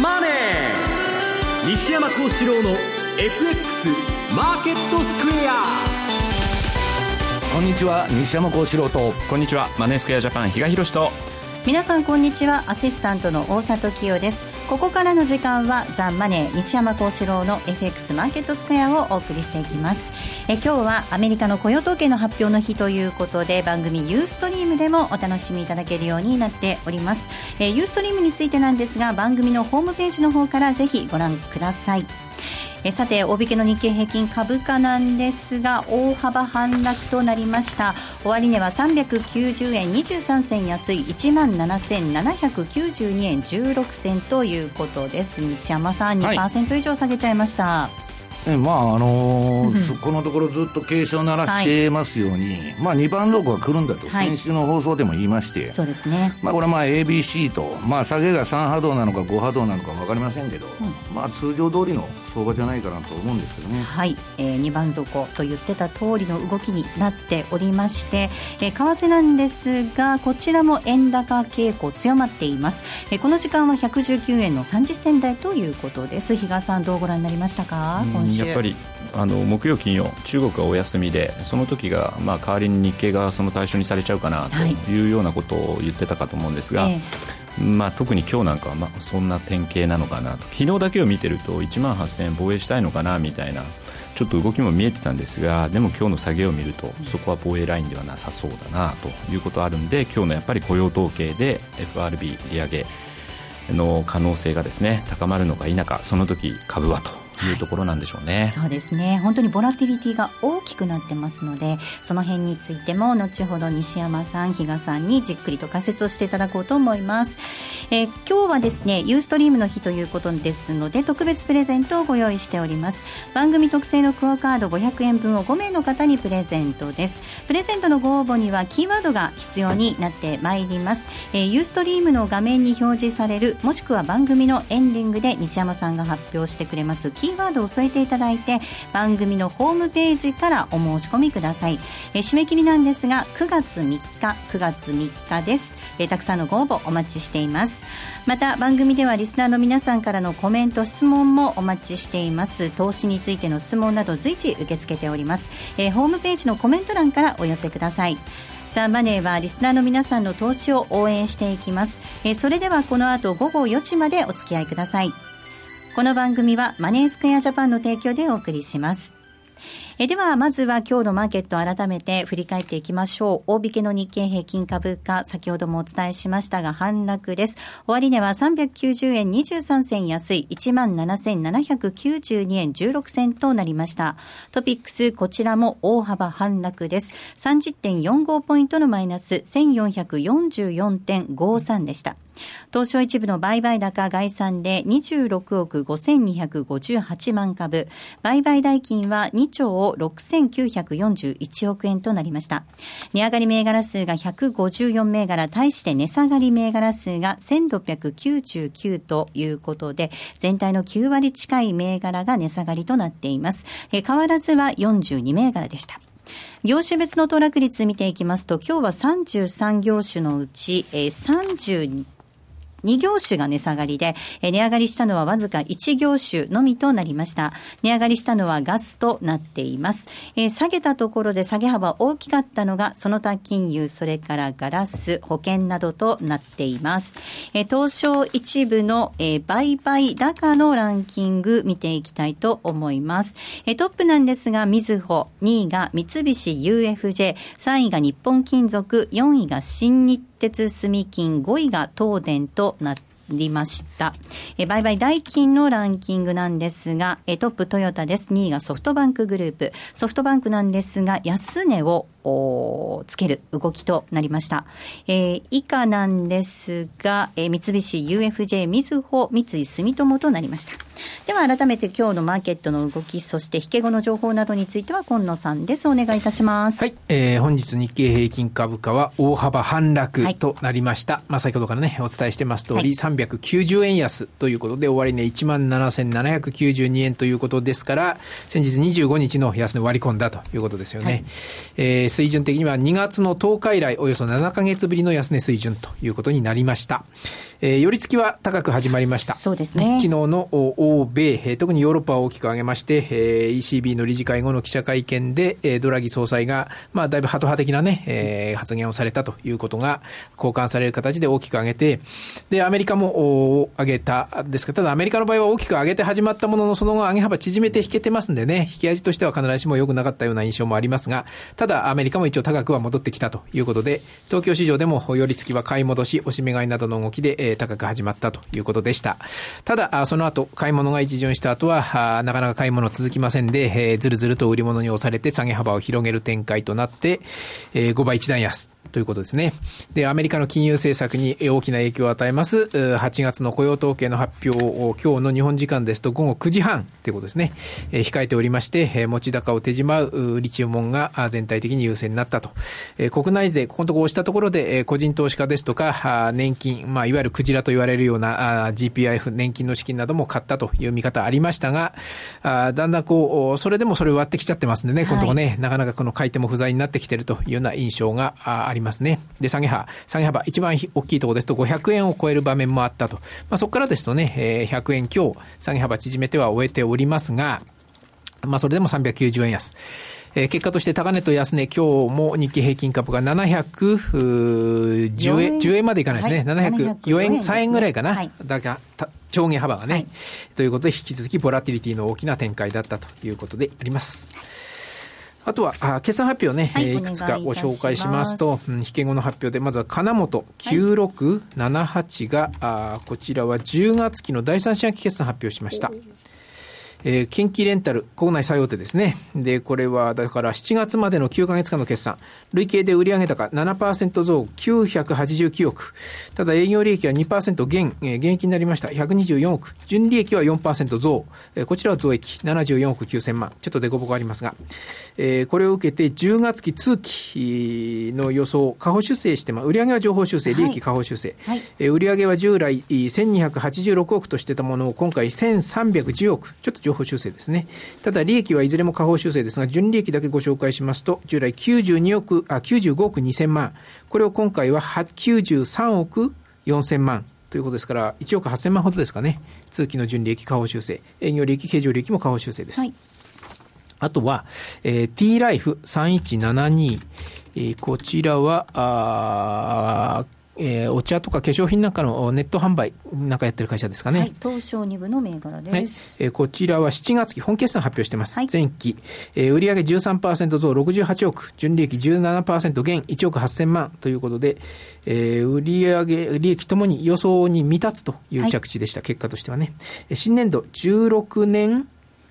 マネー」西山幸四郎の FX マーケットスクエアこんにちは西山幸四郎と。こんにちはマネースクエアジャパン比嘉宏と。皆さんこんにちは。アシスタントの大里清ですここからの時間はザ・マネー西山幸四郎の FX マーケットスクエアをお送りしていきます。え今日はアメリカの雇用統計の発表の日ということで番組ユーストリームでもお楽しみいただけるようになっております。ユーストリームについてなんですが番組のホームページの方からぜひご覧ください。えさて大引けの日経平均株価なんですが大幅反落となりました。終値は390円23銭安い1万7792円16銭ということです。西山さん2%以上下げちゃいました、はいね、まああのー、このところずっと警鐘を鳴らしてますように、はい、まあ、2番底が来るんだと、先週の放送でも言いまして、そうですね、まあ、これはまあ ABC と、まあ、下げが3波動なのか5波動なのか分かりませんけど、うん、まあ、通常通りの相場じゃないかなと思うんですけどね。はい、えー、2番底と言ってた通りの動きになっておりまして、えー、為替なんですが、こちらも円高傾向強まっています。えー、この時間は119円の30銭台ということです。比嘉さんどうご覧になりましたか、今週。やっぱりあの木曜、金曜中国がお休みでその時がまあ代わりに日経がその対象にされちゃうかなとい。うようなことを言ってたかと思うんですが、はい、まあ、特に今日なんかはまあそんな典型なのかなと。昨日だけを見てると1万8000円防衛したいのかなみたいなちょっと動きも見えてたんですがでも今日の下げを見るとそこは防衛ラインではなさそうだなということあるんで今日のやっぱり雇用統計で FRB 利上げの可能性がですね高まるのか否かその時株はというところなんでしょうね、はい、そうですね。本当にボラティリティが大きくなってますのでその辺についても後ほど西山さん比嘉さんにじっくりと解説をしていただこうと思います、えー、今日はですねユーストリームの日ということですので特別プレゼントをご用意しております。番組特製のクオカード500円分を5名の方にプレゼントです。プレゼントのご応募にはキーワードが必要になってまいります、えー、ユーストリームの画面に表示されるもしくは番組のエンディングで西山さんが発表してくれますキキーワードを添えていただいて番組のホームページからお申し込みください、え締め切りなんですが9月3日9月3日です、えたくさんのご応募お待ちしています。また番組ではリスナーの皆さんからのコメント質問もお待ちしています。投資についての質問など随時受け付けております、えー、ホームページのコメント欄からお寄せください。ザ・マネーはリスナーの皆さんの投資を応援していきます、えー、それではこの後午後4時までお付き合いください。この番組はマネースクエアジャパンの提供でお送りします。えでは、まずは今日のマーケット改めて振り返っていきましょう。大引けの日経平均株価、先ほどもお伝えしましたが反落です。終値は390円23銭安い17,792円16銭となりました。トピックス、こちらも大幅反落です。30.45ポイントのマイナス1444.53でした。東証一部の売買高概算で26億5258万株、売買代金は2兆6941億円となりました。値上がり銘柄数が154銘柄、対して値下がり銘柄数が1699ということで、全体の9割近い銘柄が値下がりとなっています。変わらずは42銘柄でした。業種別の騰落率見ていきますと、今日は33業種のうち、えー、2業種が値下がりで、値上がりしたのはわずか1業種のみとなりました。値上がりしたのはガスとなっています。えー、下げたところで下げ幅大きかったのが、その他金融、それからガラス、保険などとなっています。えー、東証一部の、えー、売買高のランキング見ていきたいと思います。えー、トップなんですが、みずほ、2位が三菱 UFJ、3位が日本金属、4位が新日鉄住金5位が東電となっりました。え売買代金のランキングなんですが、えトップトヨタです。2位がソフトバンクグループ。ソフトバンクなんですが、安値をつける動きとなりました。えー、以下なんですが、えー、三菱 UFJ みずほ三井住友となりました。では改めて今日のマーケットの動き、そして引け後の情報などについては今野さんです。お願いいたします。はい。えー、本日日経平均株価は大幅反落となりました。はい、まあ先ほどからね、お伝えしてます通り、はい、390円安ということで、終値17,792円ということですから、先日25日の安値割り込んだということですよね。はい、えー水準的には2月の10日以来およそ7ヶ月ぶりの安値水準ということになりました。えー、寄り付きは高く始まりました。そうですね。昨日の欧米、えー、特にヨーロッパは大きく上げまして、えー、ECB の理事会後の記者会見で、えー、ドラギ総裁が、まあ、だいぶハト派的なね、えー、発言をされたということが、交換される形で大きく上げて、で、アメリカも上げたですけど、ただアメリカの場合は大きく上げて始まったものの、その後上げ幅縮めて引けてますんでね、引き味としては必ずしも良くなかったような印象もありますが、ただアメリカも一応高くは戻ってきたということで、東京市場でも寄り付きは買い戻し、押し目買いなどの動きで、えー、高く始まったということでした。ただ、その後、買い物が一巡した後は、なかなか買い物続きませんで、ずるずると売り物に押されて下げ幅を広げる展開となって、5倍一段安。ということですね。で、アメリカの金融政策に大きな影響を与えます、8月の雇用統計の発表を今日の日本時間ですと午後9時半ということですね。え控えておりまして、持ち高を手じまうリチウムンが全体的に優勢になったと。え国内税、ここのところ押したところで、個人投資家ですとか、年金、まあ、いわゆるクジラと言われるような GPIF、年金の資金なども買ったという見方ありましたが、だんだんこう、それでもそれ割ってきちゃってますんでね、今度はね、なかなかこの買い手も不在になってきているというような印象があります。りますね。で、下げ幅、下げ幅、一番大きいところですと500円を超える場面もあったと。まあ、そこからですとね、えー、100円強、下げ幅縮めては終えておりますが、まあ、それでも390円安。えー、結果として高値と安値、今日も日経平均株が710円、10円までいかないですね。はい、704円、3円ぐらいかな。はい、だから、上下幅がね、はい、ということで引き続きボラティリティの大きな展開だったということであります。あとは、あ決算発表ね、はい、いくつかご紹介しますと、うん、引け後の発表で、まずは金本9678が、はい、あこちらは10月期の第三四半期決算発表しました。えー、近畿レンタル、国内最大手ですね。で、これは、だから7月までの9ヶ月間の決算、累計で売上高7%増989億。ただ営業利益は2%減、えー、減益になりました。124億。純利益は4%増。えー、こちらは増益。74億9000万。ちょっとデコボコありますが。えー、これを受けて10月期通期の予想、下方修正して、まあ、売上は情報修正、利益下方修正。はい、えー、売上は従来1286億としてたものを今回1310億。ちょっと情報修正ですね。ただ利益はいずれも下方修正ですが、純利益だけご紹介しますと、従来92億、あ、95億2000万。これを今回は93億4000万。ということですから、1億8000万ほどですかね。通期の純利益下方修正。営業利益、経常利益も下方修正です。はい、あとは、えー、T ライフ3172。えー、こちらは、あえー、お茶とか化粧品なんかのネット販売なんかやってる会社ですかね。はい、東証2部の銘柄です。はい、えー、こちらは7月期本決算発表してます。はい、前期、えー、売上13%増68億、純利益17%減1億8000万ということで、えー、売上利益ともに予想に未達という着地でした、はい、結果としてはね。新年度16年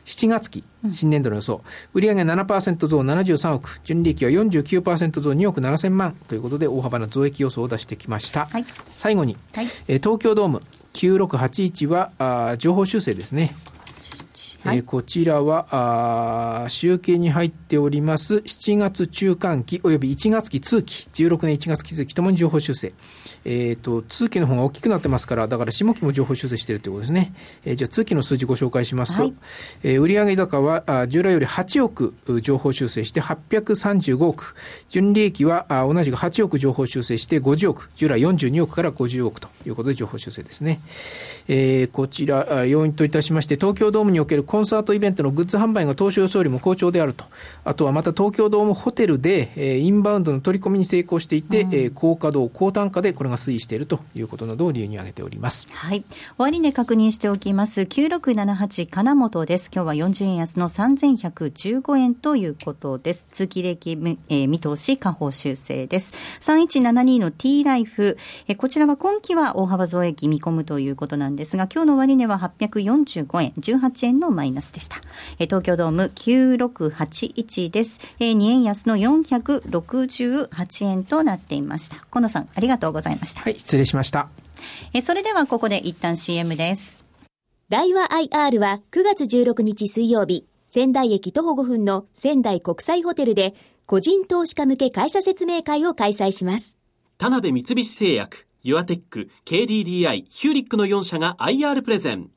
7月期、新年度の予想、売上7%増73億、純利益は49%増2億7000万。ということで、大幅な増益予想を出してきました。はい、最後に、はい、え東京ドーム9681はあ情報修正ですね。はい、えー、こちらはあ集計に入っております7月中間期および1月期通期。16年1月期通期ともに情報修正えっ、ー、と、通期の方が大きくなってますから、だから下期も情報修正しているということですね。えー、じゃあ通期の数字ご紹介しますと、はい、えー、売上高はあ従来より8億情報修正して835億。純利益はあ同じく8億情報修正して50億。従来42億から50億ということで情報修正ですね。えー、こちら、要因といたしまして、東京ドームにおけるコンサートイベントのグッズ販売が当初予想よりも好調であると。あとはまた東京ドームホテルで、えー、インバウンドの取り込みに成功していて、うん、えー、高稼働、高単価でこれが推移しているということなどを理由に挙げております。はい。終値確認しておきます。9678金本です。今日は40円安の3115円ということです。通期利益、えー、見通し下方修正です。3172の T ライフ、えー、こちらは今期は大幅増益見込むということなんですが、今日の終値は845円、18円のマイナスでした。えー、東京ドーム9681です。えー、2円安の468円となっていました。河野さん、ありがとうございました。はい、失礼しました。えそれではここで一旦 CM です。大和 IR は9月16日水曜日、仙台駅徒歩5分の仙台国際ホテルで個人投資家向け会社説明会を開催します。田辺三菱製薬、ユアテック、KDDI、ヒューリックの4社が IR プレゼン。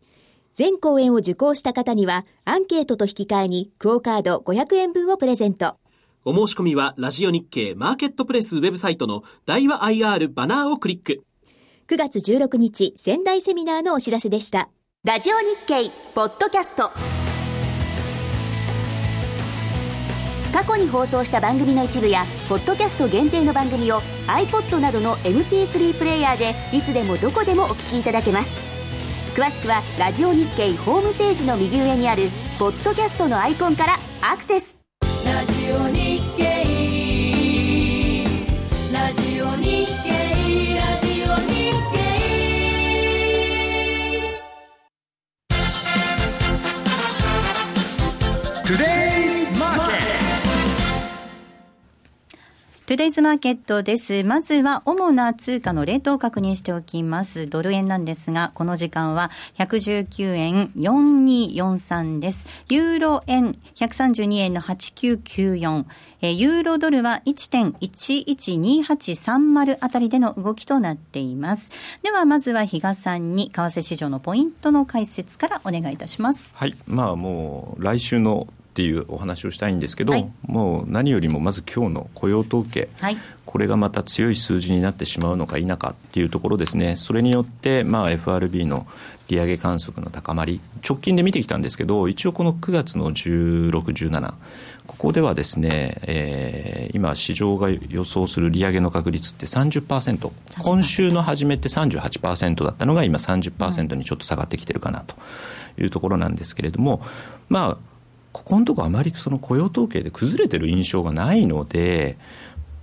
全公演を受講した方にはアンケートと引き換えにクオカード500円分をプレゼント。お申し込みはラジオ日経マーケットプレスウェブサイトの大和 IR バナーをクリック。9月16日仙台セミナーのお知らせでした。ラジオ日経ポッドキャスト。過去に放送した番組の一部やポッドキャスト限定の番組を iPod などの MP3 プレイヤーでいつでもどこでもお聞きいただけます詳しくはラジオ日経ホームページの右上にあるポッドキャストのアイコンからアクセスラジオ日経ラジオ日経。ラジオ日経 Today's Market トゥデイズマーケットです。まずは主な通貨のレートを確認しておきます。ドル円なんですが、この時間は119円4243です。ユーロ円132円の8994。えユーロドルは1.112830あたりでの動きとなっています。ではまずは比嘉さんに為替市場のポイントの解説からお願いいたします。はい、まあもう来週のっていうお話をしたいんですけど、はい。もう何よりもまず今日の雇用統計、はい。これがまた強い数字になってしまうのか否かっていうところですね、それによって、まあ、FRB の利上げ観測の高まり、直近で見てきたんですけど、一応この9月の16、17、ここではですね、えー今、市場が予想する利上げの確率って30%、今週の初めって38%だったのが、今30%にちょっと下がってきてるかなというところなんですけれども、まあ、ここのところあまりその雇用統計で崩れてる印象がないので、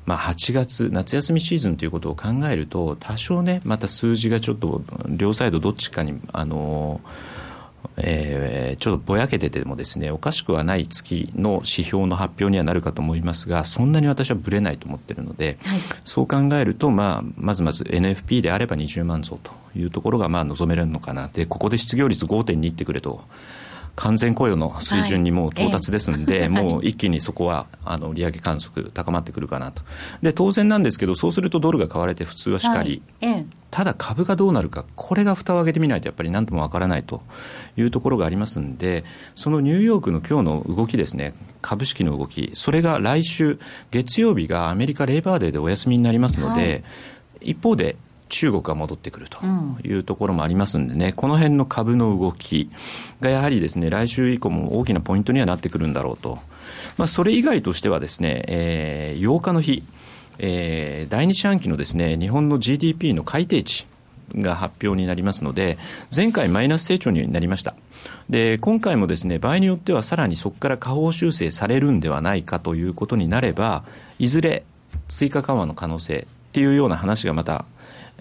まあ、8月、夏休みシーズンということを考えると、多少ね、また数字がちょっと両サイドどっちかに、あのえーちょっとぼやけててもですねおかしくはない月の指標の発表にはなるかと思いますがそんなに私はぶれないと思っているので、そう考えると、まあ、まずまず NFP であれば20万増というところがまあ望めるのかな。でここで失業率5.2ってくれと完全雇用の水準にもう到達ですんで、はい。もう一気にそこはあの利上げ観測高まってくるかなと。で当然なんですけどそうするとドルが買われて普通はしかり、はい。ええ。ただ株がどうなるか、これが蓋を開けてみないとやっぱり何ともわからないというところがありますんで、そのニューヨークの今日の動きですね、株式の動き、それが来週、月曜日がアメリカレーバーデーでお休みになりますので、一方で中国が戻ってくるというところもありますんでね、この辺の株の動きがやはりですね、来週以降も大きなポイントにはなってくるんだろうと。まあ、それ以外としてはですね、えー8日の日、えー第2四半期のですね日本の GDP の改定値が発表になりますので前回マイナス成長になりましたで今回もですね場合によってはさらにそこから下方修正されるんではないかということになればいずれ追加緩和の可能性っていうような話がまた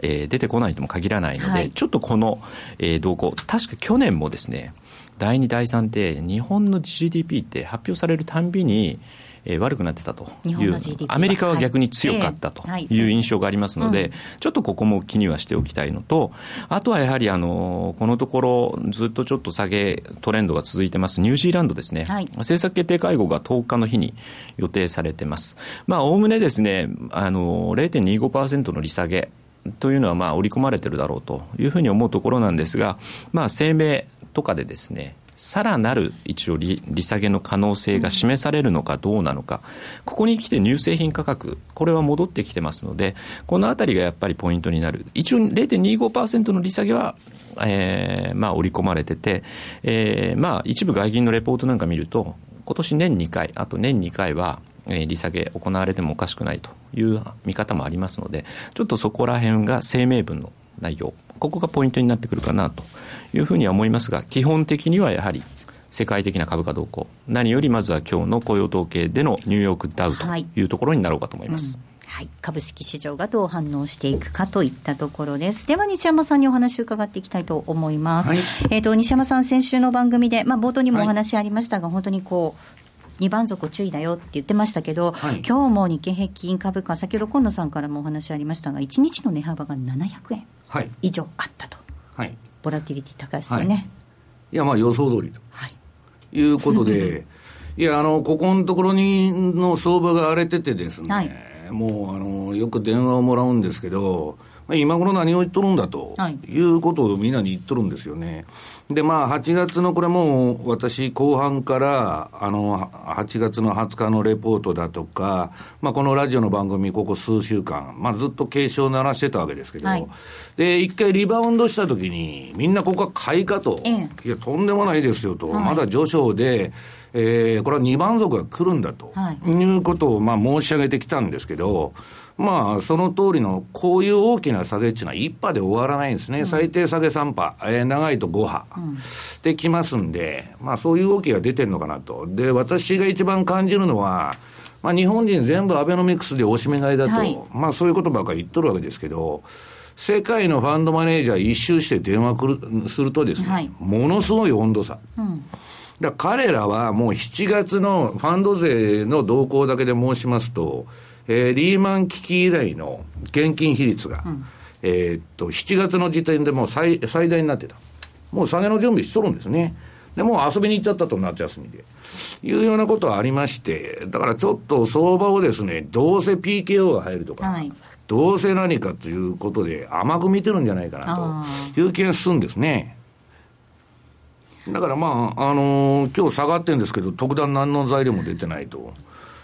えー出てこないとも限らないので、はい。ちょっとこの、えー動向、確か去年もですね、第2、第3って、日本の GDP って発表されるたんびに、えー悪くなってたというアメリカは逆に強かったはい。とはい。いう印象がありますので、うん。ちょっとここも気にはしておきたいのと、あとはやはりあのこのところ、ずっとちょっと下げトレンドが続いてます、ニュージーランドですね、はい。政策決定会合が10日の日に予定されてます。まあ、おおむねですね、あの0.25%の利下げというのはまあ織り込まれてるだろうというふうに思うところなんですが、まあ、声明とかでですね、さらなる一応利下げの可能性が示されるのかどうなのか、ここに来て乳製品価格、これは戻ってきてますので、このあたりがやっぱりポイントになる。一応0.25%の利下げは、えーまあ織り込まれてて、えーまあ一部外銀のレポートなんか見ると、今年年2回、あと年2回は、えー利下げ行われてもおかしくないという見方もありますので、ちょっとそこら辺が声明文の内容、ここがポイントになってくるかなというふうには思いますが、基本的にはやはり世界的な株価動向、何よりまずは今日の雇用統計でのニューヨークダウとはいいうところになろうかと思います。はい、株式市場がどう反応していくかといったところです。では西山さんにお話を伺っていきたいと思います。はいえっ、と西山さん先週の番組でまあ冒頭にもお話ありましたが、本当にこう。2番底注意だよって言ってましたけど、はい今日も日経平均株価、先ほど今野さんからもお話ありましたが、1日の値幅が700円はい。以上あったと、はい。ボラティリティ高いですよね。いや、まあ予想通りとはい、いうことで、いや、あの、ここのところにの相場が荒れててですね、はいもうあのよく電話をもらうんですけど、まあ、今頃何を言っとるんだと、はい。いうことをみんなに言っとるんですよね。で、まあ、8月のこれもう私、後半から、あの、8月の20日のレポートだとか、まあ、このラジオの番組、ここ数週間、まあ、ずっと警鐘を鳴らしてたわけですけど、はい。で、一回リバウンドしたときに、みんなここは買いかと、ええ。いや、とんでもないですよと、はい。まだ序章で、えーこれは2番族が来るんだと、はい。い、うことをまあ申し上げてきたんですけど、まあ、その通りの、こういう大きな下げっていうのは1波で終わらないんですね。最低下げ3波、えー長いと5波、できますんで、まあそういう動きが出てるのかなと。で、私が一番感じるのは、まあ日本人全部アベノミクスでおしめ買いだと、はい。まあそういうことばっかり言っとるわけですけど、世界のファンドマネージャー一周して電話くるするとですね、はい。ものすごい温度差。だから彼らはもう7月のファンド税の動向だけで申しますと、えーリーマン危機以来の現金比率が、えーっと、7月の時点でもう最最大になってた。もう下げの準備しとるんですね。で、もう遊びに行っちゃったと夏休みで。いうようなことはありまして、だからちょっと相場をですね、どうせ PKO が入るとか、はいどうせ何かということで甘く見てるんじゃないかなという気がするんですね。だからまあ、あのー今日下がってるんですけど、特段何の材料も出てないと。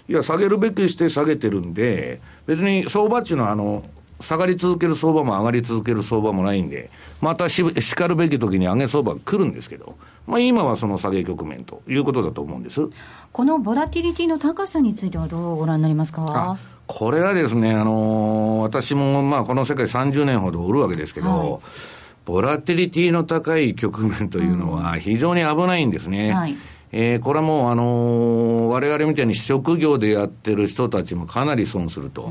いや、下げるべきして下げてるんで、別に相場っていうのは、あの、下がり続ける相場も上がり続ける相場もないんで、またししかるべき時に上げ相場が来るんですけど、まあ今はその下げ局面ということだと思うんです。このボラティリティの高さについてはどうご覧になりますか？あこれはですね、あのー私もまあこの世界30年ほどおるわけですけど、はいボラティリティの高い局面というのは非常に危ないんですね。はいえーこれはもう、あのー我々みたいに職業でやってる人たちもかなり損すると。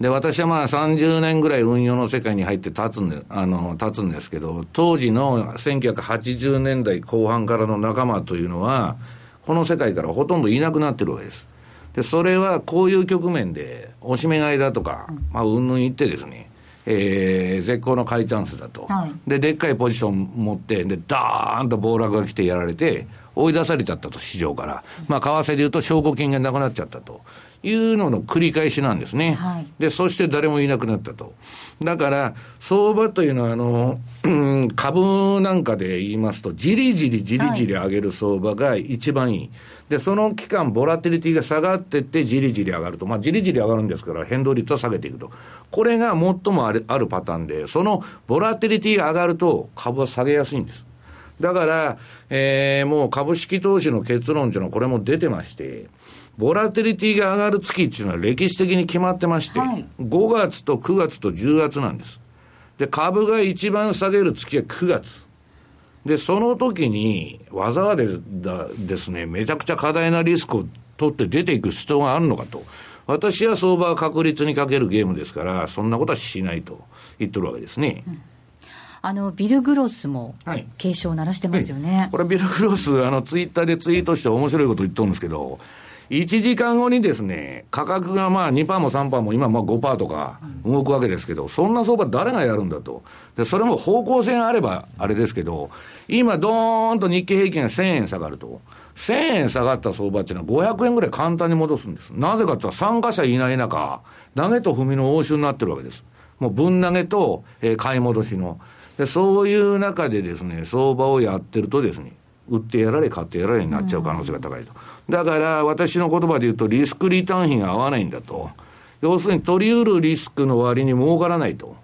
で、私はまあ30年ぐらい運用の世界に入って立つんで、あの、立つんですけど、当時の1980年代後半からの仲間というのは、この世界からほとんどいなくなってるわけです。で、それはこういう局面で、おしめ買いだとか、まあ、うんぬん言ってですね、えー、絶好の買いチャンスだと。はいで、でっかいポジション持って、で、ダーンと暴落が来てやられて、追い出されちゃったと、市場から。まあ、為替で言うと証拠金がなくなっちゃったと。いうのの繰り返しなんですね。はいで、そして誰もいなくなったと。だから、相場というのは、あの、うん株なんかで言いますと、じりじりじりじり上げる相場が一番いい。で、その期間、ボラティリティが下がってって、じりじり上がると。まあ、じりじり上がるんですから、変動率は下げていくと。これが最もあるあるパターンで、そのボラティリティが上がると、株は下げやすいんです。だから、えーもう株式投資の結論というのはこれも出てまして、ボラティリティが上がる月っていうのは歴史的に決まってまして、はい5月と9月と10月なんです。で、株が一番下げる月は9月。で、その時に、わざわざだですね、めちゃくちゃ過大なリスクを取って出ていく必要があるのかと。私は相場は確率にかけるゲームですから、そんなことはしないと言ってるわけですね。あのビル・グロスもはい警鐘を鳴らしてますよね、これ、ビル・クロス、あの、ツイッターでツイートして面白いこと言っとるんですけど、1時間後にですね、価格がまあ2%も3%も今まあ5%とか動くわけですけど、そんな相場誰がやるんだと。で、それも方向性があればあれですけど、今ドーンと日経平均が1000円下がると。1000円下がった相場っていうのは500円ぐらい簡単に戻すんです。なぜかって参加者いない中、投げと踏みの応酬になってるわけです。もう分投げと、えー買い戻しの。で、そういう中でですね、相場をやってるとですね、売ってやられ買ってやられになっちゃう可能性が高いと。だから私の言葉で言うとリスクリターン比が合わないんだと。要するに取り得るリスクの割に儲からないと。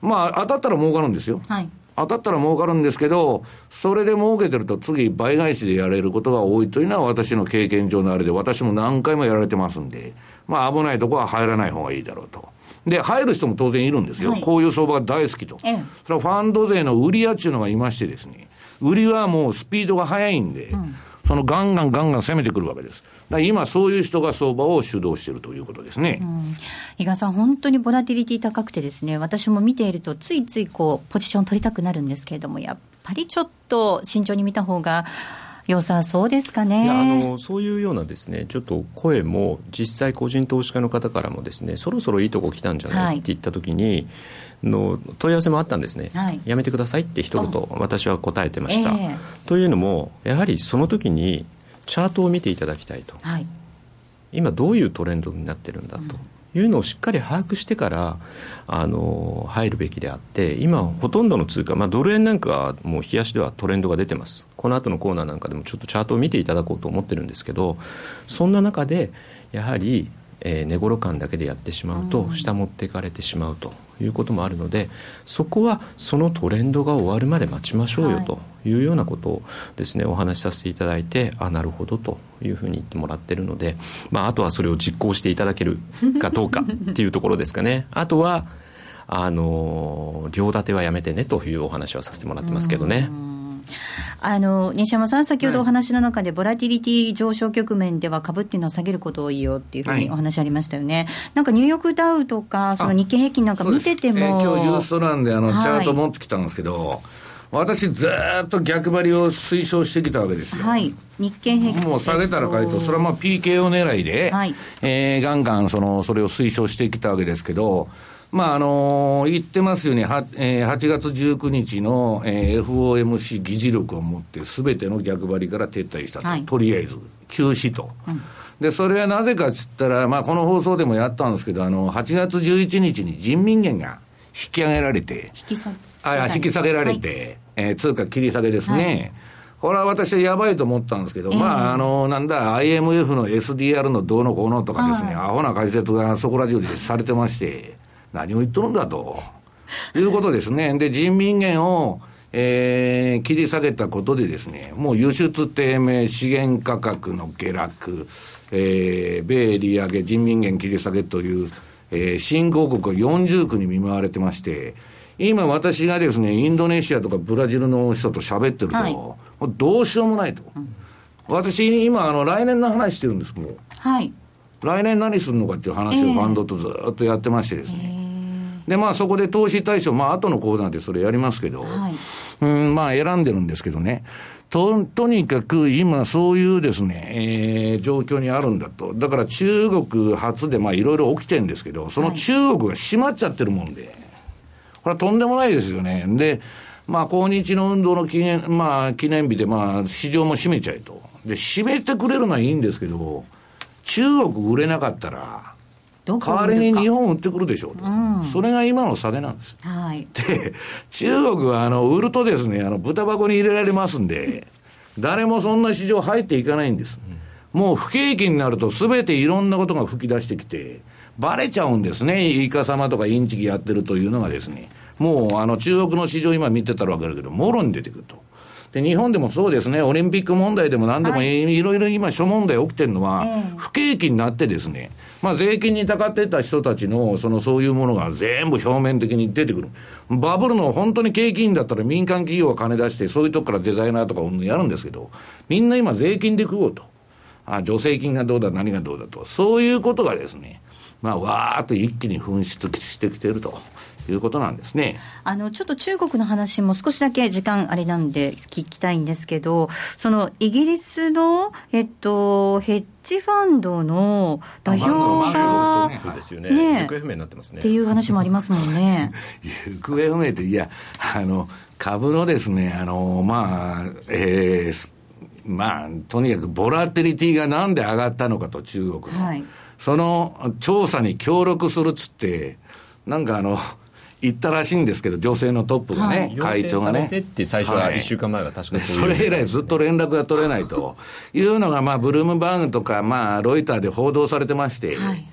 まあ当たったら儲かるんですよ。はい当たったら儲かるんですけど、それで儲けてると次倍返しでやれることが多いというのは私の経験上のあれで、私も何回もやられてますんで、まあ危ないとこは入らない方がいいだろうと。で、入る人も当然いるんですよ。はいこういう相場が大好きと。ええそれはファンド税の売り屋っていうのがいましてですね、売りはもうスピードが速いんで、そのガンガンガンガン攻めてくるわけです。今そういう人が相場を主導しているということですね。伊賀さん、本当にボラティリティ高くてですね、私も見ていると、ついついこう、ポジション取りたくなるんですけれども、やっぱりちょっと慎重に見た方が、要さん、そうですかね。いやあのそういうようなですねちょっと声も実際個人投資家の方からもですねそろそろいいとこ来たんじゃない、はい。って言った時にの問い合わせもあったんですね、はい。やめてくださいって一言私は答えてました、ええ。というのもやはりその時にチャートを見ていただきたいと。はい。今どういうトレンドになってるんだというのをしっかり把握してからあの入るべきであって今ほとんどの通貨、まあ、ドル円なんかはもう冷やしではトレンドが出てます。この後のコーナーなんかでもちょっとチャートを見ていただこうと思ってるんですけどそんな中でやはりえー、寝頃感だけでやってしまうと下持っていかれてしまうということもあるのでそこはそのトレンドが終わるまで待ちましょうよというようなことをですねお話しさせていただいてあなるほどというふうに言ってもらってるので、まあ、あとはそれを実行していただけるかどうかっていうところですかね。あとはあの両立てはやめてねというお話はさせてもらってますけどね。あの西山さん、先ほどお話の中で、ボラティリティ上昇局面では株っていうのは下げること多いよっていうふうにお話ありましたよね、はい、なんかニューヨークダウとか、その日経平均なんか見てても、えー、今日ユーストなんであの、チャート持ってきたんですけど、私、ずっと逆張りを推奨してきたわけですよ。はい、日経平均。もう下げたら買いと、それはまあ PKO 狙いで、はい。えー、ガンガンそのそれを推奨してきたわけですけど、まああのー、言ってますように、はえー、8月19日の、えー、FOMC 議事録を持って、すべての逆張りから撤退したと、はい、とりあえず、休止と。うん。で、それはなぜかっつったら、まあ、この放送でもやったんですけど、あの、8月11日に人民元が引き上げられて、引き下げ。あ引き下げ。られて、はい、えー、通貨切り下げですね。はい。これは私はやばいと思ったんですけど、えー、まあ、あの、なんだ、IMF の SDR のどうのこうのとかですね、アホな解説がそこら中でされてまして、何を言っとるんだと。いうことですね。で、人民元を、えー、切り下げたことでですね、もう輸出低迷、資源価格の下落、えー、米利上げ、人民元切り下げという、えー、新興国が40区に見舞われてまして、今私がですね、インドネシアとかブラジルの人と喋ってると、はい、どうしようもないと。うん、私、今、あの、来年の話してるんです、もう。はい。来年何するのかっていう話をバンドとずっとやってましてですね。えーで、まあそこで投資対象、まあ後のコーナーでそれやりますけど、はい、うん、まあ選んでるんですけどね。と、とにかく今そういうですね、えー、状況にあるんだと。だから中国初でまあいろいろ起きてるんですけど、その中国が閉まっちゃってるもんで、これはとんでもないですよね。で、まあ、抗日の運動の記念、まあ、記念日で、まあ、市場も閉めちゃえと。で、閉めてくれるのはいいんですけど、中国売れなかったら、代わりに日本売ってくるでしょうと、うん、それが今の差でなんです。はい、で、中国はあの売るとですね、あの豚箱に入れられますんで、誰もそんな市場入っていかないんです。もう不景気になると、すべていろんなことが吹き出してきて、ばれちゃうんですね、イカ様とかインチキやってるというのがですね、もうあの中国の市場、今見てたらわかるけど、もろに出てくると。で、日本でもそうですね、オリンピック問題でも何でも、い、ろいろ今、諸問題起きてるのは、不景気になってですね、まあ、税金にたかってた人たちの、その、そういうものが全部表面的に出てくる。バブルの本当に景気いいんだったら民間企業は金出して、そういうとこからデザイナーとかやるんですけど、みんな今税金で食おうと。あ、助成金がどうだ、何がどうだと。そういうことがですね、まあ、わーっと一気に噴出してきてると。いうことなんですね。あの、ちょっと中国の話も少しだけ時間あれなんで聞きたいんですけど、そのイギリスの、えっと、ヘッジファンドの代表が、ね、行方不明になってますね。っていう話もありますもんね。行方不明って、いや、あの、株のですね、あの、まあ、えー、まあ、とにかくボラテリティがなんで上がったのかと、中国の。はい、その調査に協力するっつって、なんかあの、言ったらしいんですけど、女性のトップがね、はい、会長がね。って最初は1週間前は確かにそれ以来ずっと連絡が取れないというのが、まあ、ブルームバーグとか、まあ、ロイターで報道されてまして、はい、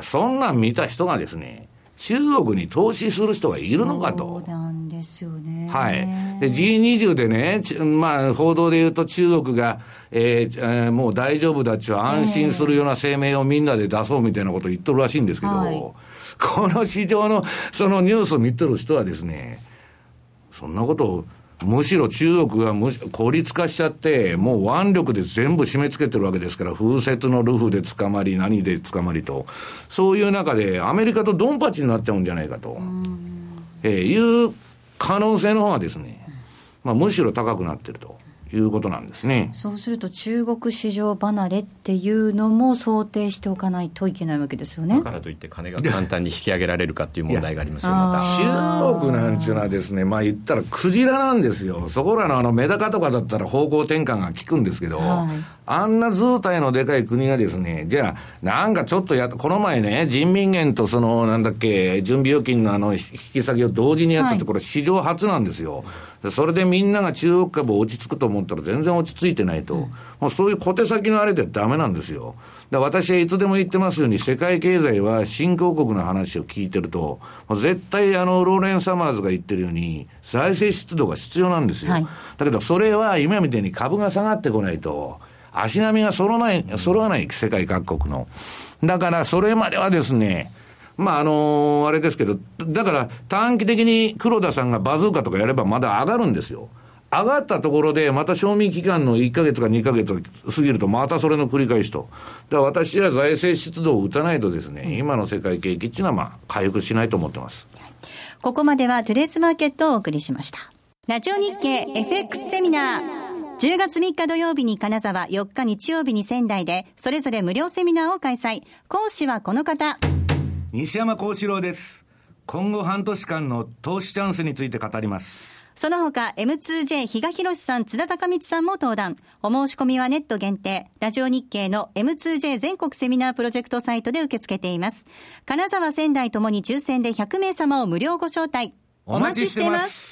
そんなん見た人がですね、中国に投資する人がいるのかと。そうなんですよね。はい。で、G20 でね、まあ、報道で言うと中国が、えーえー、もう大丈夫だっちゅう安心するような声明をみんなで出そうみたいなこと言っとるらしいんですけど、はいこの市場のそのニュースを見てる人はですね、そんなことを、むしろ中国がむし孤立化しちゃって、もう腕力で全部締め付けてるわけですから、風雪のルフで捕まり、何で捕まりと、そういう中で、アメリカとドンパチになっちゃうんじゃないかと、えー、いう可能性の方がですね、まあ、むしろ高くなってると。いうことなんですね。そうすると中国市場離れっていうのも想定しておかないといけないわけですよね。だからといって金が簡単に引き上げられるかっていう問題がありますよ、また。中国なんちゅうのはですね、まあ言ったらクジラなんですよ。そこらのあのメダカとかだったら方向転換が効くんですけど、はい、あんな図体のでかい国がですね、じゃあ、なんかちょっとや、この前ね、人民元とその、なんだっけ、準備預金のあの、引き下げを同時にやったって、これ史上初なんですよ。それでみんなが中国株落ち着くと思ったら全然落ち着いてないと。もうそういう小手先のあれでダメなんですよ。だから私はいつでも言ってますように、世界経済は新興国の話を聞いてると、もう絶対あの、ローレン・サマーズが言ってるように、財政出動が必要なんですよ。はいだけどそれは今みたいに株が下がってこないと、足並みが揃わない、揃わない世界各国の。だからそれまではですね、まああのあれですけど、だから短期的に黒田さんがバズーカとかやればまだ上がるんですよ。上がったところで、また賞味期間の1ヶ月か2ヶ月が過ぎると、またそれの繰り返しと。だから私は財政出動を打たないとですね、今の世界景気っていうのはまあ回復しないと思ってます。ここまではトゥレースマーケットをお送りしました。ラジオ日経 FX セミナー。10月3日土曜日に金沢、4日日曜日に仙台で、それぞれ無料セミナーを開催。講師はこの方。西山幸四郎です。今後半年間の投資チャンスについて語ります。その他、M2J 比嘉博さん、津田隆光さんも登壇。お申し込みはネット限定。ラジオ日経の M2J 全国セミナープロジェクトサイトで受け付けています。金沢、仙台ともに抽選で100名様を無料ご招待。お待ちしています。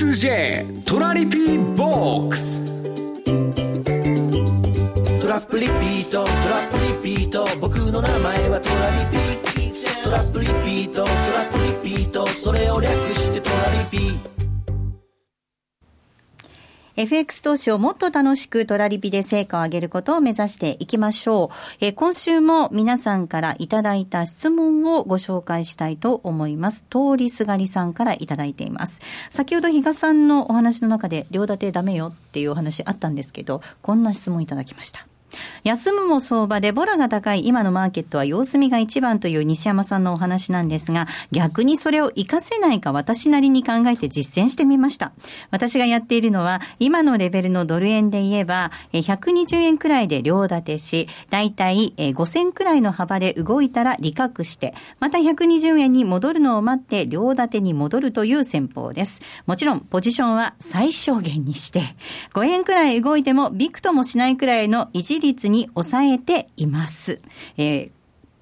S.J. トラリピボックストラップリピートトラップリピート僕の名前はトラリピートラップリピートトラップリピートそれを略してトラリピ FX 投資をもっと楽しくトラリピで成果を上げることを目指していきましょう。え今週も皆さんからいただいた質問をご紹介したいと思います。通りすがりさんからいただいています。先ほど比嘉さんのお話の中で、両立てダメよっていうお話あったんですけど、こんな質問いただきました。休むも相場でボラが高い今のマーケットは様子見が一番という西山さんのお話なんですが、逆にそれを活かせないか私なりに考えて実践してみました。私がやっているのは、今のレベルのドル円で言えば、え120円くらいで両立てし、だいたいえ5000くらいの幅で動いたら利確して、また120円に戻るのを待って両立てに戻るという戦法です。もちろん、ポジションは最小限にして、5円くらい動いてもビクともしないくらいの維率に抑えています。えー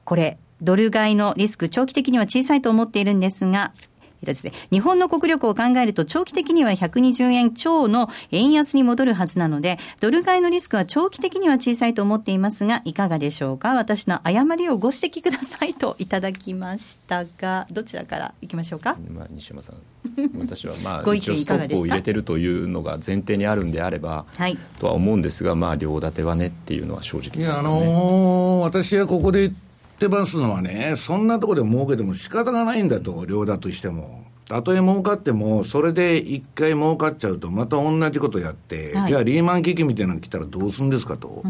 これ、ドル買いのリスク、長期的には小さいと思っているんですが、えっとですね、日本の国力を考えると長期的には120円超の円安に戻るはずなので、ドル買いのリスクは長期的には小さいと思っていますが、いかがでしょうか？私の誤りをご指摘くださいといただきましたが、どちらからいきましょうか？まあ、西山さん。私はまご意見あ一応ストいかがですか？ップを入れてるというのが前提にあるんであれば、はい。とは思うんですがまあ両立てはねっていうのは正直いや、あですよね、のー私はここで言ってますのはね、そんなところで儲けても仕方がないんだと、両だとしても。たとえ儲かっても、それで一回儲かっちゃうと、また同じことやって、はいじゃあリーマン危機みたいなの来たらどうするんですかと、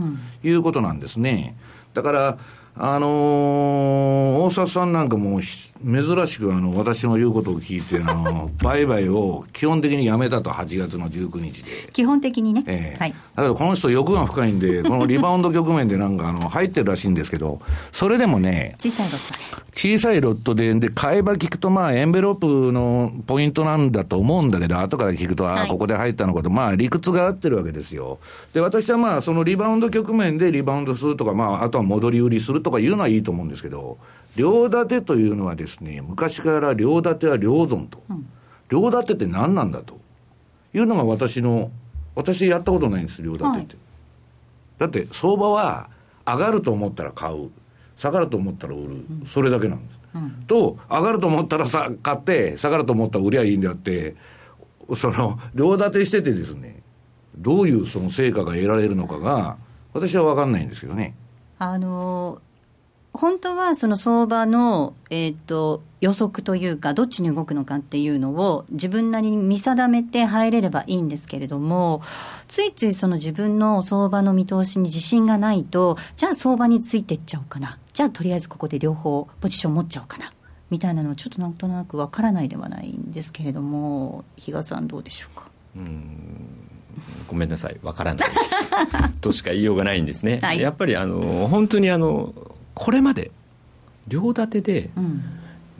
いうことなんですね。だから、あのー大札さんなんかも珍しくあの私の言うことを聞いて、あの 売買を基本的にやめたと、8月の19日で。基本的にね。ええはい。だけどこの人欲が深いんで、このリバウンド局面でなんかあの入ってるらしいんですけど、それでもね、小さいロットで。小さいロットで、で、買えば聞くと、まあ、エンベロープのポイントなんだと思うんだけど、後から聞くと、ああ、はいここで入ったのかと、まあ、理屈が合ってるわけですよ。で、私はまあ、そのリバウンド局面でリバウンドするとか、まあ、あとは戻り売りするとかいうのはいいと思うんですけど、両立てというのはですね、昔から両立ては両損と。両立てって何なんだと。いうのが私の、私やったことないんです、両立てって。はい。だって相場は上がると思ったら買う。下がると思ったら売る、それだけなんです、と上がると思ったらさ買って下がると思ったら売りゃいいんであって。その両立てしててですねどういうその成果が得られるのかが私は分かんないんですけどね。あのー本当はその相場の、えー、と予測というか、どっちに動くのかっていうのを自分なりに見定めて入れればいいんですけれども、ついついその自分の相場の見通しに自信がないと、じゃあ相場についていっちゃおうかな、じゃあとりあえずここで両方ポジション持っちゃおうかな。みたいなのはちょっとなんとなくわからないではないんですけれども比嘉さんどうでしょうか？ごめんなさい。わからないです。としか言いようがないんですね、はい。やっぱりあの本当にあのこれまで両立てで、うん。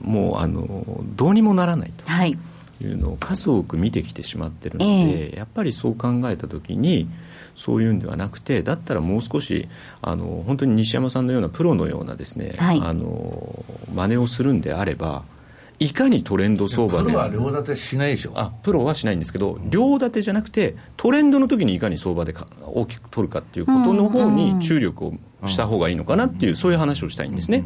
もうあのどうにもならないと。はい。いうのを数多く見てきてしまってるのえで、やっぱりそう考えた時にそういうんではなくてだったらもう少しあの本当に西山さんのようなプロのようなですね、はい。あの真似をするんであればいかにトレンド相場で。プロは両立てしないでしょ。あプロはしないんですけど両立てじゃなくてトレンドの時にいかに相場でか大きく取るかっていうことの方に注力をした方がいいのかなっていうそういう話をしたいんですね。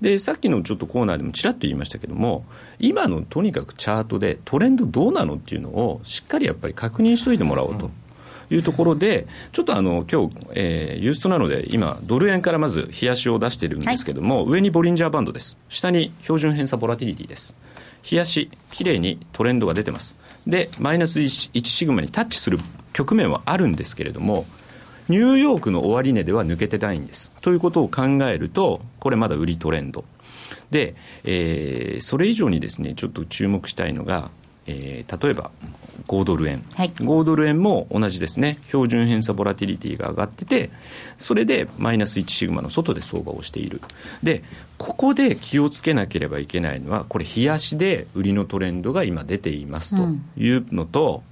でさっきのちょっとコーナーでもちらっと言いましたけども今のとにかくチャートでトレンドどうなのっていうのをしっかりやっぱり確認しといてもらおうと。いうところで、ちょっとあの今日、えーユーストなので、今、ドル円からまず冷やしを出しているんですけども、上にボリンジャーバンドです、下に標準偏差ボラティリティです。冷やし、綺麗にトレンドが出てます。で、マイナス 1, 1シグマにタッチする局面はあるんですけれども、ニューヨークの終値では抜けてないんです。ということを考えると、これまだ売りトレンド。で、えーそれ以上にですね、ちょっと注目したいのが、えー例えば5ドル円、はい。5ドル円も同じですね。標準偏差ボラティリティが上がっててそれでマイナス1シグマの外で相場をしている。でここで気をつけなければいけないのはこれ冷やしで売りのトレンドが今出ていますというのと、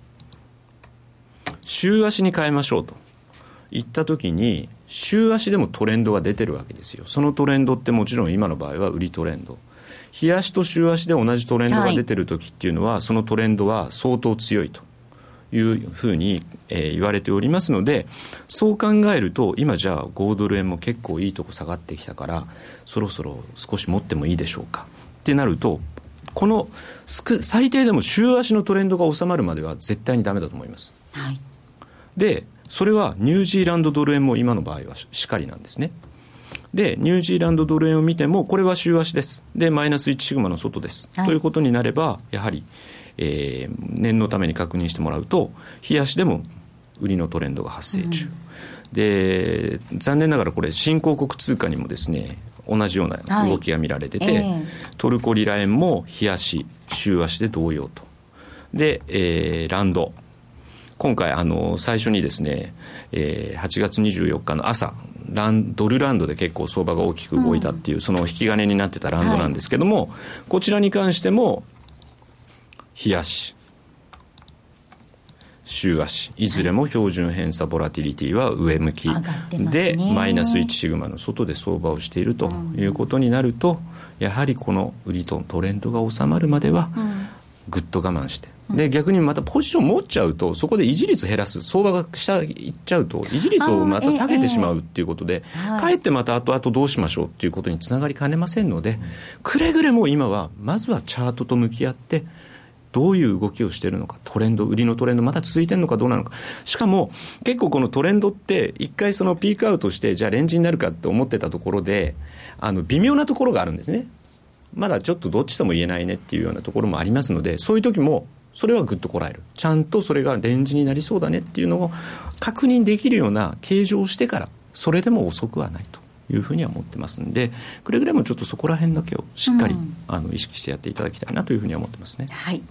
週足に変えましょうと。言った時に週足でもトレンドが出てるわけですよ。そのトレンドってもちろん今の場合は売りトレンド日足と週足で同じトレンドが出てる時っていうのは、そのトレンドは相当強いというふうに、えー言われておりますのでそう考えると今じゃあ5ドル円も結構いいとこ下がってきたからそろそろ少し持ってもいいでしょうか。ってなるとこの最低でも週足のトレンドが収まるまでは絶対にダメだと思います。はい。でそれはニュージーランドドル円も今の場合はししかりなんですねでニュージーランドドル円を見てもこれは週足です。でマイナス1シグマの外です、はい。ということになればやはり、えー念のために確認してもらうと日足でも売りのトレンドが発生中、で残念ながらこれ新興国通貨にもですね同じような動きが見られてて、はいええ。トルコリラ円も日足週足で同様と。で、えーランド今回あの最初にですね、えー8月24日の朝ランドルランドで結構相場が大きく動いたっていう、その引き金になってたランドなんですけども、こちらに関しても日足週足いずれも標準偏差ボラティリティは上向きでね。マイナス1シグマの外で相場をしているということになると、やはりこの売りとトレンドが収まるまではぐっと我慢して。で逆にまたポジション持っちゃうとそこで維持率減らす相場が下行っちゃうと維持率をまた下げてしまうっていうことで、はい。かえってまた後々どうしましょうっていうことにつながりかねませんので、くれぐれも今はまずはチャートと向き合ってどういう動きをしているのかトレンド売りのトレンドまだ続いてるのかどうなのか。しかも結構このトレンドって一回そのピークアウトしてじゃあレンジになるかって思ってたところであの微妙なところがあるんですね。まだちょっとどっちとも言えないねっていうようなところもありますのでそういう時もそれはぐっとこらえるちゃんとそれがレンジになりそうだねっていうのを確認できるような形状をしてからそれでも遅くはないというふうには思ってますんでくれぐれもちょっとそこら辺だけをしっかり、あの意識してやっていただきたいなというふうには思ってますね。はい。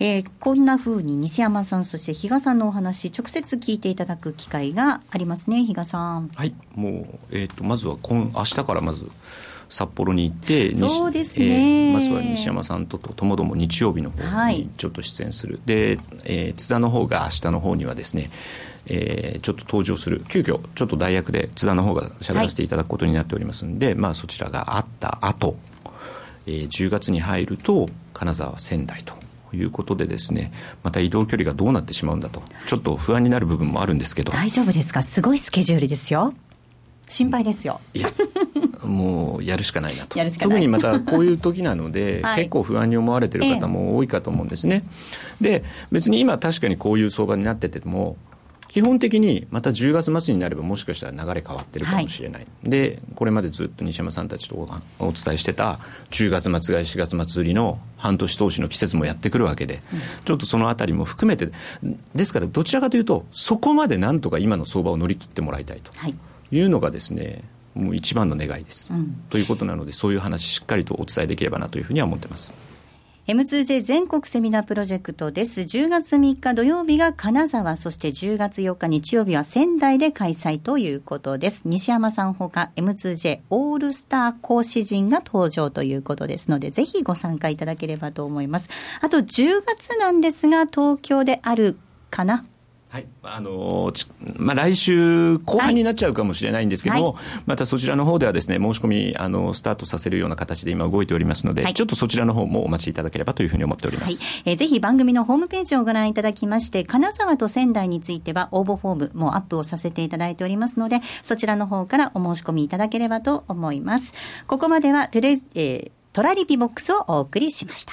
えーこんな風に西山さん、そして比嘉さんのお話、直接聞いていただく機会がありますね、比嘉さん。はい、もう、えー、とまずは今明日からまず札幌に行って、西そうですねえーまずは西山さんととともども日曜日のはい方にちょっと出演する、で、えー津田の方が明日の方にはですね、えーちょっと登場する、急遽ちょっと代役で津田の方が喋らせていただくことになっておりますんで、まあ、そちらがあった後、えー10月に入ると金沢仙台と。いうことでですねまた移動距離がどうなってしまうんだとちょっと不安になる部分もあるんですけど大丈夫ですか？すごいスケジュールですよ。心配ですよ。いや、もうやるしかないなと。やるしかない。特にまたこういう時なので、はい。結構不安に思われてる方も多いかと思うんですね。で、別に今確かにこういう相場になってても、基本的にまた10月末になればもしかしたら流れ変わってるかもしれない、でこれまでずっと西山さんたちとおお伝えしてた10月末買い4月末売りの半年投資の季節もやってくるわけで、ちょっとそのあたりも含めてですからどちらかというとそこまでなんとか今の相場を乗り切ってもらいたいとはい。いうのがですねもう一番の願いです、ということなのでそういう話しっかりとお伝えできればなというふうには思ってます M2J 全国セミナープロジェクトです。10月3日土曜日が金沢、そして10月4日日曜日は仙台で開催ということです。西山さんほか M2J オールスター講師陣が登場ということですので、ぜひご参加いただければと思います。あと10月なんですが、東京であるかなはいあのちまあ、来週後半になっちゃうかもしれないんですけども、はまたそちらの方ではですね申し込みあのスタートさせるような形で今動いておりますので、はいちょっとそちらの方もお待ちいただければというふうに思っておりまはいす。、えーぜひ番組のホームページをご覧いただきまして、金沢と仙台については応募フォームもアップをさせていただいておりますので、そちらの方からお申し込みいただければと思います。ここまではトゥレイ、えートラリピボックスをお送りしました。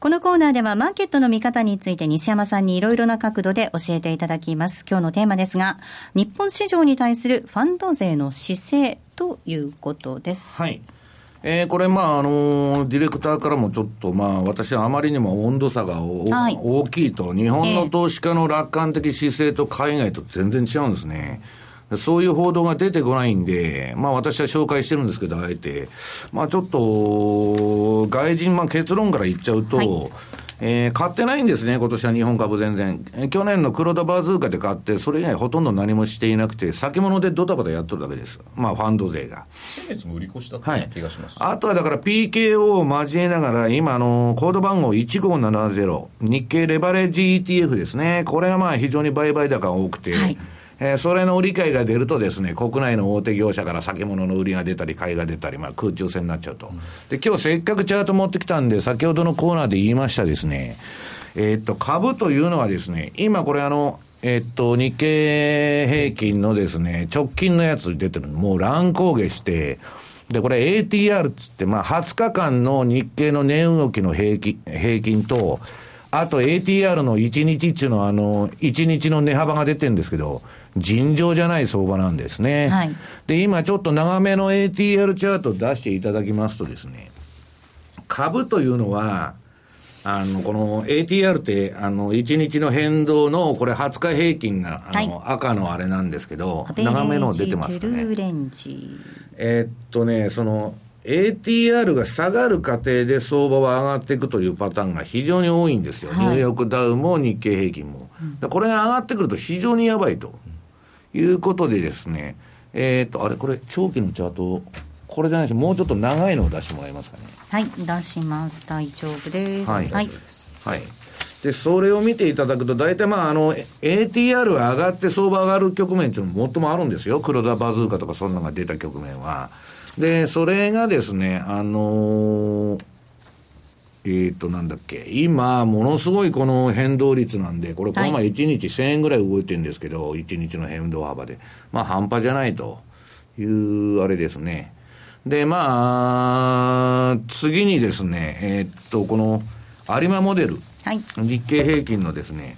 このコーナーではマーケットの見方について西山さんにいろいろな角度で教えていただきます。今日のテーマですが、日本市場に対するファンド税の姿勢ということです。はい。えーこれ、まあ、あのーディレクターからもちょっと、まあ、私はあまりにも温度差がおはい大きいと、日本の投資家の楽観的姿勢と海外と全然違うんですね。そういう報道が出てこないんで、まあ私は紹介してるんですけど、あえて。まあちょっと、外人、まあ結論から言っちゃうと、はいえー買ってないんですね、今年は日本株全然。えー去年の黒田バズーカで買って、それ以外ほとんど何もしていなくて、先物でドタバタやっとるだけです。まあファンド税が。先月も売り越しだっはい。気がします。あとはだから PKO を交えながら、今、あの、コード番号1570、日経レバレッジ ETF ですね。これはまあ非常に売買高が多くて、はいえーそれの売り買いが出るとですね、国内の大手業者から先物の売りが出たり、買いが出たり、まあ空中戦になっちゃうと。で、今日せっかくチャート持ってきたんで、先ほどのコーナーで言いましたですね、えーっと、株というのはですね、今これあの、えっと、日経平均のですね、直近のやつ出てる、もう乱高下して、で、これ ATR つって、まあ、20日間の日経の値動きの平均、平均と、あと ATR の1日っていうの、あの、1日の値幅が出てるんですけど、尋常じゃない相場なんですね。はいで、今ちょっと長めの ATR チャートを出していただきますとですね、株というのは、あの、この ATR って、あの、1日の変動の、これ20日平均が、あの、赤のあれなんですけど、長めの出てますかね。えーっとね、その、ATR が下がる過程で相場は上がっていくというパターンが非常に多いんですよ。はいニューヨークダウも日経平均も。でこれが上がってくると非常にやばいということでですね、えーっと、あれ、これ、長期のチャート、これじゃないし、もうちょっと長いのを出してもらえますかね。はい、出します。大丈夫です。はいはい。はい。で、それを見ていただくと、大体まあ、あの、ATR が上がって相場上がる局面っていうのも最もあるんですよ。黒田バズーカとかそんなのが出た局面は。で、それがですね、あのーえっ、と、なんだっけ、今、ものすごいこの変動率なんで、これ、この前1日1000円ぐらい動いてるんですけど、1日の変動幅で。まあ、半端じゃないという、あれですね。で、まあ、次にですね、えっと、この、有馬モデル、はい。日経平均のですね、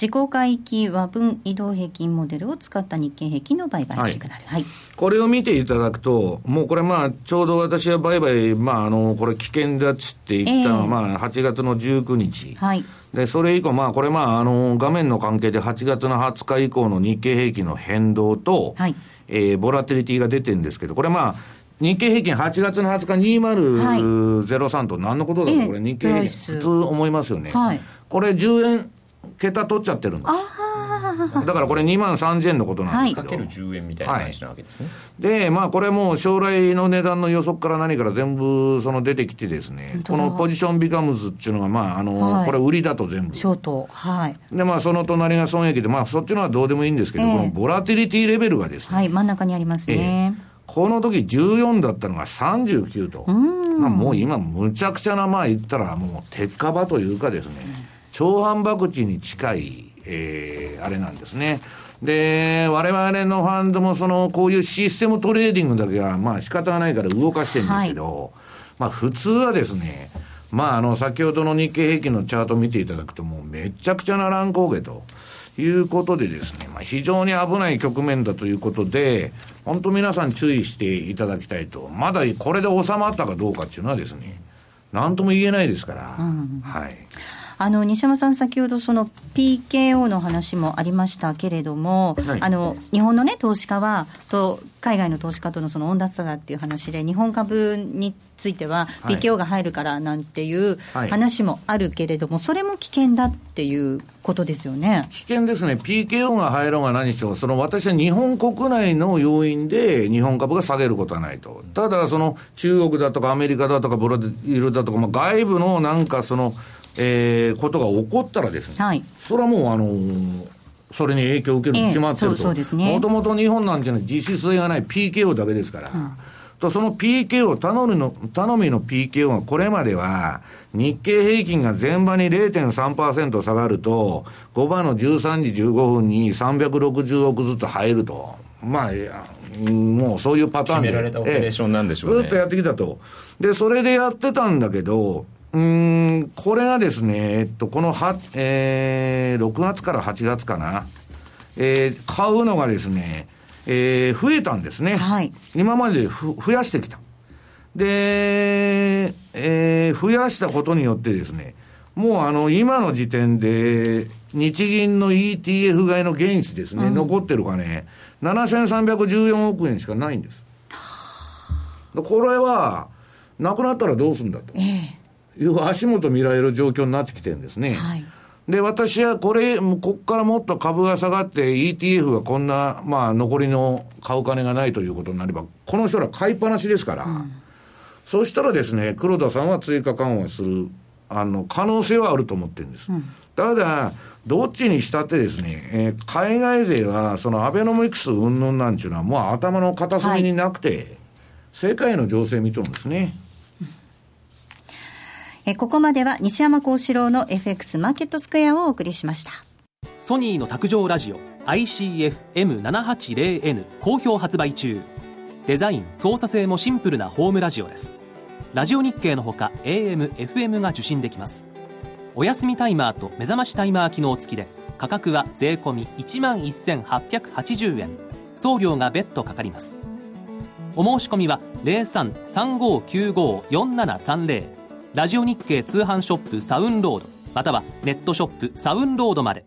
自己回帰和分移動平均モデルを使った日経平均の売買シグナル。はい。これを見ていただくと、もうこれまあ、ちょうど私は売買、まあ、あの、これ危険だっつって言ったのは、ええまあ、8月の19日。はい。で、それ以降、まあ、これまあ、あの、画面の関係で8月の20日以降の日経平均の変動と、はいえーボラティリティが出てるんですけど、これまあ、日経平均8月の20日2003と何のことだろう、ええこれ日経平均普通思いますよね。はいこれ10円桁取っちゃってるんです。だからこれ2万3000円のことなんですけど。かける10円みたいな話なわけですね、で、まあこれもう将来の値段の予測から何から全部その出てきてですね、このポジションビカムズっていうのがまああの、はいこれ売りだと全部。ショート。はい。でまあその隣が損益で、まあそっちのはどうでもいいんですけど、ええこのボラティリティレベルがですね、はい。真ん中にありますね。この時14だったのが39と。まあもう今むちゃくちゃな、まあ言ったらもう鉄火場というかですね、超反爆地に近い、えー、あれなんですね。で、我々のファンドもその、こういうシステムトレーディングだけは、まあ仕方がないから動かしてるんですけど、まあ普通はですね、まああの、先ほどの日経平均のチャートを見ていただくともうめちゃくちゃな乱高下と。いうことでですね、まあ、非常に危ない局面だということで、本当皆さん注意していただきたいと。まだこれで収まったかどうかっていうのはですね、なんとも言えないですから、はい。あの西山さん、先ほどその PKO の話もありましたけれども、はいあの日本の、ね、投資家はと海外の投資家とのその温暖差がっていう話で、日本株についてははい PKO が入るからなんていうはい話もあるけれども、それも危険だっていうことですよね。危険ですね。PKO が入ろうが何しろ、その私は日本国内の要因で日本株が下げることはないと。ただ、その中国だとかアメリカだとかブラジルだとか、まあ、外部のなんかその、えー、ことが起こったらですね、はいそれはもうあのーそれに影響を受けるに決まってると。ねもともと日本なんていうのは実質性がない PKO だけですから。とその PKO、頼みの、頼みの PKO がこれまでは、日経平均が前場に0.3%下がると、5番の13時15分に360億ずつ入ると。まあ、もうそういうパターンで。決められたオペレーションなんでしょうねええずっとやってきたと。で、それでやってたんだけど、うーん、これがですね、えっと、このは、えー、6月から8月かな。えー、買うのがですね、えー、増えたんですね。はい今までふ増やしてきた。で、えー、増やしたことによってですね、もうあの、今の時点で、日銀の ETF 買いの原資ですね、残ってるかね、7314億円しかないんです。これは、なくなったらどうするんだという足元見られる状況になってきてるんですね。はいで、私はこれ、こっからもっと株が下がって ETF がこんな、まあ残りの買う金がないということになれば、この人ら買いっぱなしですから、そしたらですね、黒田さんは追加緩和する、あの、可能性はあると思ってるんです。ただ、どっちにしたってですね、えー海外勢は、そのアベノミクス云々なんちゅうのは、もう頭の片隅になくて、世界の情勢見とるんですね。えここまでは西山幸四郎の FX マーケットスクエアをお送りしました。ソニーの卓上ラジオ ICF-M780N 好評発売中。デザイン操作性もシンプルなホームラジオです。ラジオ日経のほか AM、FM が受信できます。お休みタイマーと目覚ましタイマー機能付きで価格は税込1万1880円。送料が別途かかります。お申し込みは0335954730ラジオ日経通販ショップサウンロードまたはネットショップサウンロードまで。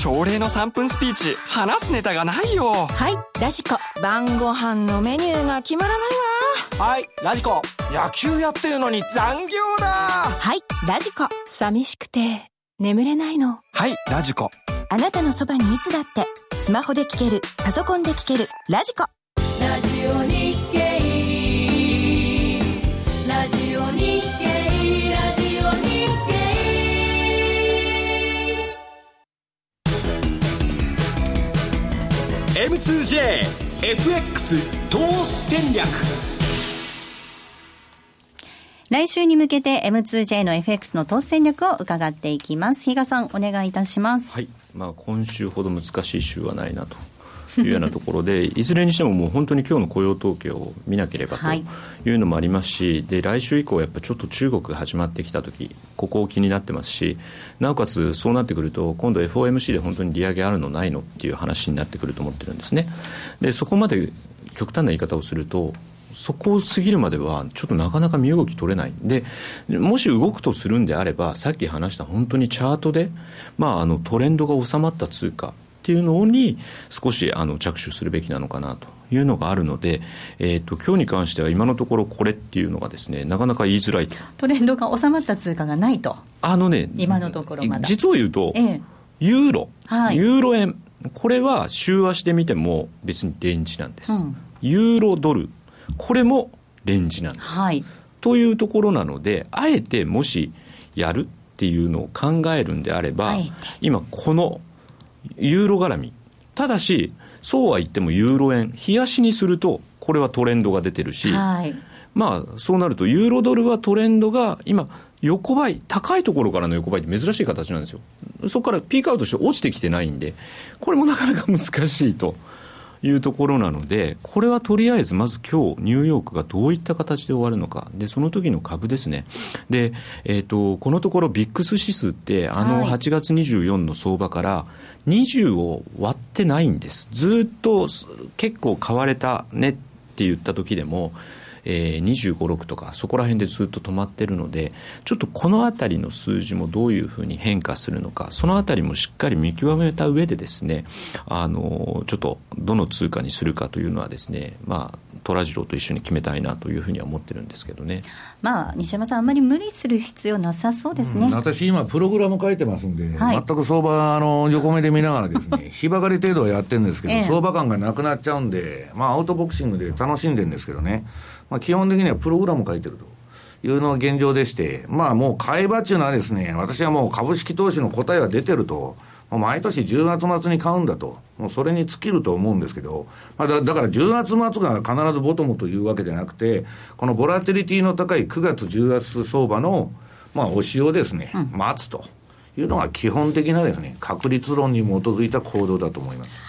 朝礼の3分スピーチ話すネタがないよ。はいラジコ。晩ご飯のメニューが決まらないわ。はいラジコ。野球やってるのに残業だ。はいラジコ。寂しくて眠れないの。はいラジコ。あなたのそばにいつだってスマホで聞けるパソコンで聞けるラジコ。ラジオ日 M2JFX 投資戦略来週に向けて M2J の FX の投資戦略を伺っていきます。比嘉さん、お願いいたします。はい。まあ、今週ほど難しい週はないなと。いうようなところでいずれにしてももう本当に今日の雇用統計を見なければとい。うのもありますし、で来週以降やっぱちょっと中国が始まってきた時ここ気になってますしなおかつそうなってくると今度 FOMC で本当に利上げあるのないのっていう話になってくると思ってるんですね。でそこまで極端な言い方をするとそこを過ぎるまではちょっとなかなか身動き取れない。でもし動くとするんであればさっき話した本当にチャートで、まあ、あのトレンドが収まった通貨っていうのに少しあの着手するべきなのかなというのがあるので、えーと、今日に関しては今のところこれっていうのがですねなかなか言いづらいと。トレンドが収まった通貨がないと。あのね今のところまだ。実を言うと、ええ、ユーロ、はい、ユーロ円。これは週足で見ても別にレンジなんです、うん、ユーロドル。これもレンジなんです、はい、というところなのであえてもしやるっていうのを考えるんであれば今このユーロ絡み。ただし、そうは言ってもユーロ円、冷やしにすると、これはトレンドが出てるし、はい、まあ、そうなると、ユーロドルはトレンドが今、横ばい、高いところからの横ばいって珍しい形なんですよ。そこからピークアウトして落ちてきてないんで、これもなかなか難しいと。いうところなので、これはとりあえずまず今日ニューヨークがどういった形で終わるのか、でその時の株ですね、でえーと、このところ、ビックス指数って、あの8月24の相場から20を割ってないんです、ずっと結構買われたねって言った時でも、えー、25、6とか、そこら辺でずっと止まってるので、ちょっとこの辺りの数字もどういうふうに変化するのか、その辺りもしっかり見極めた上でですね、あの、ちょっとどの通貨にするかというのはですね、まあ、虎次郎と一緒に決めたいなというふうには思ってるんですけどね。まあ、西山さん、あんまり無理する必要なさそうですね。うん、私、今、プログラム書いてますんで、はい、全く相場、あの、横目で見ながらですね、日ばかり程度はやってるんですけど、ええ、相場感がなくなっちゃうんで、まあ、アウトボクシングで楽しんでるんですけどね。まあ、基本的にはプログラム書いてると。いうのが現状でして、まあもう買い場っていうのはですね、私はもう株式投資の答えは出てると、もう毎年10月末に買うんだと、もうそれに尽きると思うんですけど、まあだ、だから10月末が必ずボトムというわけじゃなくて、このボラティリティの高い9月、10月相場の、まあ、押しをですね、待つというのが基本的なですね、確率論に基づいた行動だと思います。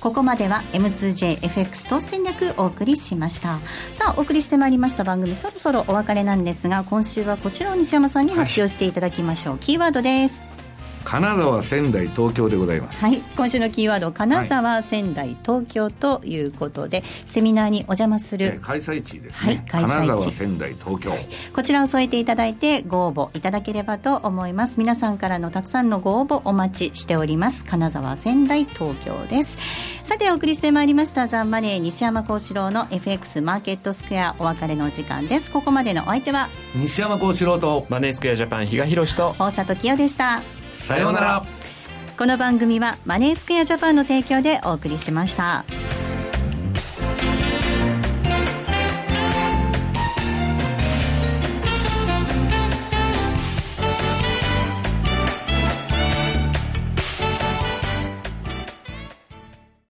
ここまでは M2JFX 投戦略お送りしました。さあお送りしてまいりました番組そろそろお別れなんですが今週はこちらを西山さんに発表していただきましょう、はい、キーワードです金沢仙台東京でございます。はい。今週のキーワード金沢、はい、仙台東京ということでセミナーにお邪魔する、えー、開催地ですね、はい、金沢仙台東京、はい、こちらを添えていただいてご応募いただければと思います。皆さんからのたくさんのご応募お待ちしております。金沢仙台東京です。さてお送りしてまいりましたザンマネー西山幸四郎の FX マーケットスクエアお別れの時間です。ここまでのお相手は西山幸四郎とマネースクエアジャパン比嘉宏と大里清でしたさようならこの番組はマネースクエアジャパンの提供でお送りしました。